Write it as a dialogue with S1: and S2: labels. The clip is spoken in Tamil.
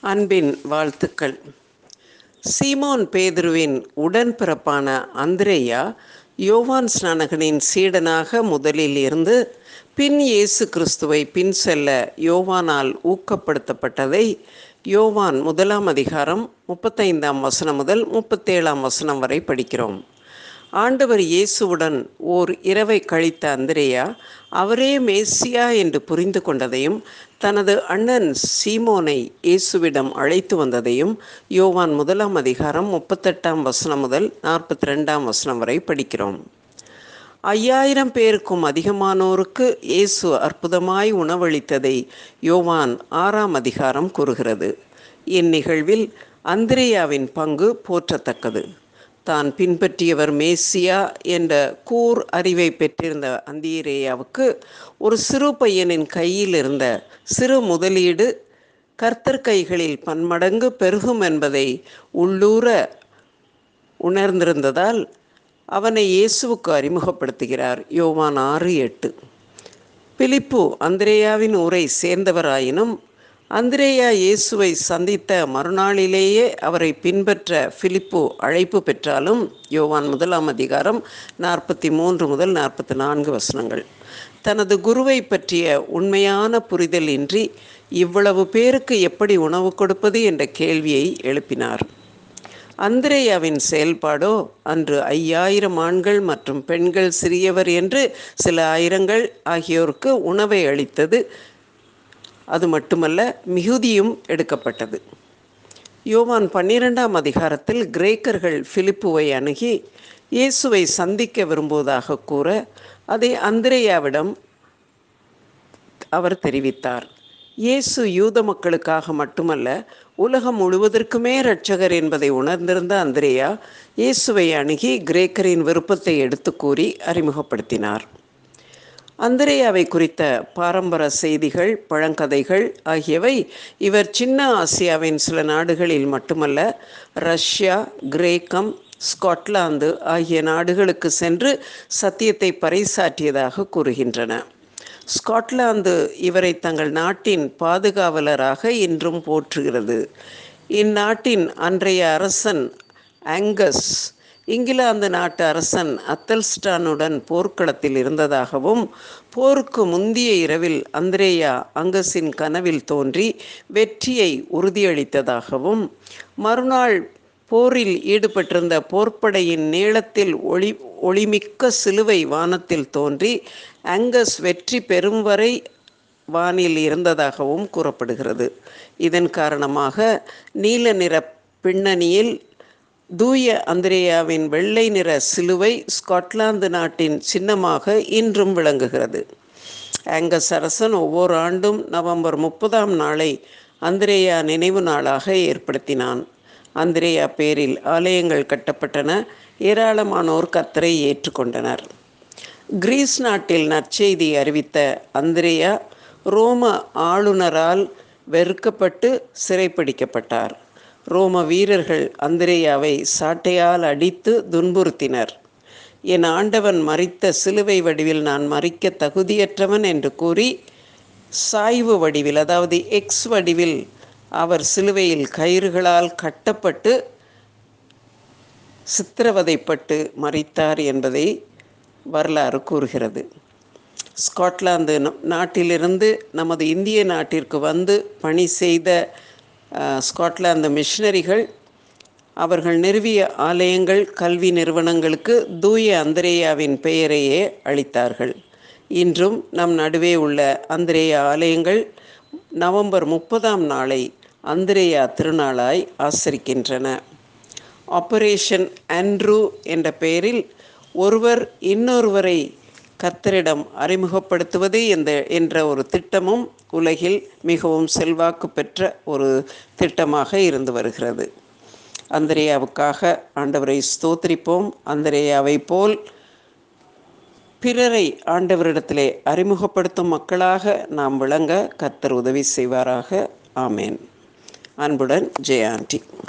S1: அன்பின் வாழ்த்துக்கள். சீமோன் பேதுருவின் உடன்பிறப்பான அந்திரேயா யோவான் ஸ்நானகனின் சீடனாக முதலில் இருந்து பின் இயேசு கிறிஸ்துவை பின் செல்ல யோவானால் ஊக்கப்படுத்தப்பட்டதை யோவான் முதலாம் அதிகாரம் முப்பத்தைந்தாம் வசனம் முதல் முப்பத்தேழாம் வசனம் வரை படிக்கிறோம். ஆண்டவர் இயேசுவுடன் ஓர் இரவை கழித்த அந்திரேயா அவரே மேசியா என்று புரிந்து கொண்டதையும் தனது அண்ணன் சீமோனை இயேசுவிடம் அழைத்து வந்ததையும் யோவான் முதலாம் அதிகாரம் முப்பத்தெட்டாம் வசனம் முதல் நாற்பத்தி ரெண்டாம் வசனம் வரை படிக்கிறோம். ஐயாயிரம் பேருக்கும் அதிகமானோருக்கு இயேசு அற்புதமாய் உணவளித்ததை யோவான் ஆறாம் அதிகாரம் கூறுகிறது. இந்நிகழ்வில் அந்திரேயாவின் பங்கு போற்றத்தக்கது. தான் பின்பற்றியவர் மேசியா என்ற கூர் அறிவை பெற்றிருந்த அந்திரேயாவுக்கு ஒரு சிறு பையனின் கையில் இருந்த சிறு முதலீடு கர்த்தர் கைகளில் பன்மடங்கு பெருகும் என்பதை உள்ளூர உணர்ந்திருந்ததால் அவனை இயேசுவுக்கு அறிமுகப்படுத்துகிறார். யோவான் ஆறு எட்டு. பிலிப்பு அந்திரேயாவின் ஊரை சேர்ந்தவராயினும் அந்திரேயா இயேசுவை சந்தித்த மறுநாளிலேயே அவரை பின்பற்ற பிலிப்பு அழைப்பு பெற்றாலும் யோவான் முதலாம் அதிகாரம் நாற்பத்தி மூன்று முதல் நாற்பத்தி நான்கு வசனங்கள். தனது குருவை பற்றிய உண்மையான புரிதல் இன்றி இவ்வளவு பேருக்கு எப்படி உணவு கொடுப்பது என்ற கேள்வியை எழுப்பினார். அந்திரேயாவின் செயல்பாடோ அன்று ஐயாயிரம் ஆண்கள் மற்றும் பெண்கள் சிறியவர் என்று சில ஆயிரங்கள் ஆகியோருக்கு உணவை அளித்தது அது மட்டுமல்ல மிகுதியும் எடுக்கப்பட்டது. யோவான் பன்னிரெண்டாம் அதிகாரத்தில் கிரேக்கர்கள் பிலிப்புவை அணுகி இயேசுவை சந்திக்க விரும்புவதாக கூற அதை அந்திரேயாவிடம் அவர் தெரிவித்தார். இயேசு யூத மக்களுக்காக மட்டுமல்ல உலகம் முழுவதற்குமே இரட்சகர் என்பதை உணர்ந்திருந்த அந்திரேயா இயேசுவை அணுகி கிரேக்கரின் விருப்பத்தை எடுத்து கூறி அறிமுகப்படுத்தினார். அந்திரேயாவை குறித்த பாரம்பர செய்திகள் பழங்கதைகள் ஆகியவை இவர் சின்ன ஆசியாவின் சில நாடுகளில் மட்டுமல்ல ரஷ்யா கிரேக்கம் ஸ்காட்லாந்து ஆகிய நாடுகளுக்கு சென்று சத்தியத்தை பறைசாற்றியதாக கூறுகின்றன. ஸ்காட்லாந்து இவரை தங்கள் நாட்டின் பாதுகாவலராக இன்றும் போற்றுகிறது. இந்நாட்டின் அன்றைய அரசன் ஆங்கஸ் இங்கிலாந்து நாட்டு அரசன் அத்தல்ஸ்டானுடன் போர்க்களத்தில் இருந்ததாகவும் போருக்கு முந்திய இரவில் அந்திரேயா அங்கஸின் கனவில் தோன்றி வெற்றியை உறுதியளித்ததாகவும் மறுநாள் போரில் ஈடுபட்டிருந்த போர்ப்படையின் நீளத்தில் ஒளி ஒளிமிக்க சிலுவை வானத்தில் தோன்றி அங்கஸ் வெற்றி பெறும் வரை வானில் இருந்ததாகவும் கூறப்படுகிறது. இதன் காரணமாக நீல நிற பின்னணியில் தூய அந்திரேயாவின் வெள்ளை நிற சிலுவை ஸ்காட்லாந்து நாட்டின் சின்னமாக இன்றும் விளங்குகிறது. ஆங்கஸ் அரசன் ஒவ்வொரு ஆண்டும் நவம்பர் முப்பதாம் நாளை அந்திரேயா நினைவு நாளாக ஏற்படுத்தினான். அந்திரேயா பேரில் ஆலயங்கள் கட்டப்பட்டன. ஏராளமானோர் கத்தரை ஏற்றுக்கொண்டனர். கிரீஸ் நாட்டில் நற்செய்தி அறிவித்த அந்திரேயா ரோம ஆளுநரால் வெறுக்கப்பட்டு சிறைப்பிடிக்கப்பட்டார். ரோம வீரர்கள் அந்திரேயாவை சாட்டையால் அடித்து துன்புறுத்தினர். என் ஆண்டவன் மறித்த சிலுவை வடிவில் நான் மறிக்க தகுதியற்றவன் என்று கூறி சாய்வு வடிவில் அதாவது எக்ஸ் வடிவில் அவர் சிலுவையில் கயிறுகளால் கட்டப்பட்டு சித்திரவதைப்பட்டு மறித்தார் என்பதை வரலாறு கூறுகிறது. ஸ்காட்லாந்து நாட்டிலிருந்து நமது இந்திய நாட்டிற்கு வந்து பணி செய்த ஸ்காட்லாந்து மிஷினரிகள் அவர்கள் நிறுவிய ஆலயங்கள் கல்வி நிறுவனங்களுக்கு தூய அந்திரேயாவின் பெயரையே அளித்தார்கள். இன்றும் நம் நடுவே உள்ள அந்திரேயா ஆலயங்கள் நவம்பர் முப்பதாம் நாளை அந்திரேயா திருநாளாய் ஆசரிக்கின்றன. ஆபரேஷன் ஆண்ட்ரூ என்ற பெயரில் ஒருவர் இன்னொருவரை கர்த்தரிடம் அறிமுகப்படுத்துவது என்ற என்ற ஒரு திட்டமும் உலகில் மிகவும் செல்வாக்கு பெற்ற ஒரு திட்டமாக இருந்து வருகிறது. அந்தரேயாவுக்காக ஆண்டவரை ஸ்தோத்திரிப்போம். அந்தரேயாவை போல் பிறரை ஆண்டவரிடத்திலே அறிமுகப்படுத்தும் மக்களாக நாம் விளங்க கர்த்தர் உதவி செய்வாராக. ஆமேன். அன்புடன் ஜெயாண்டி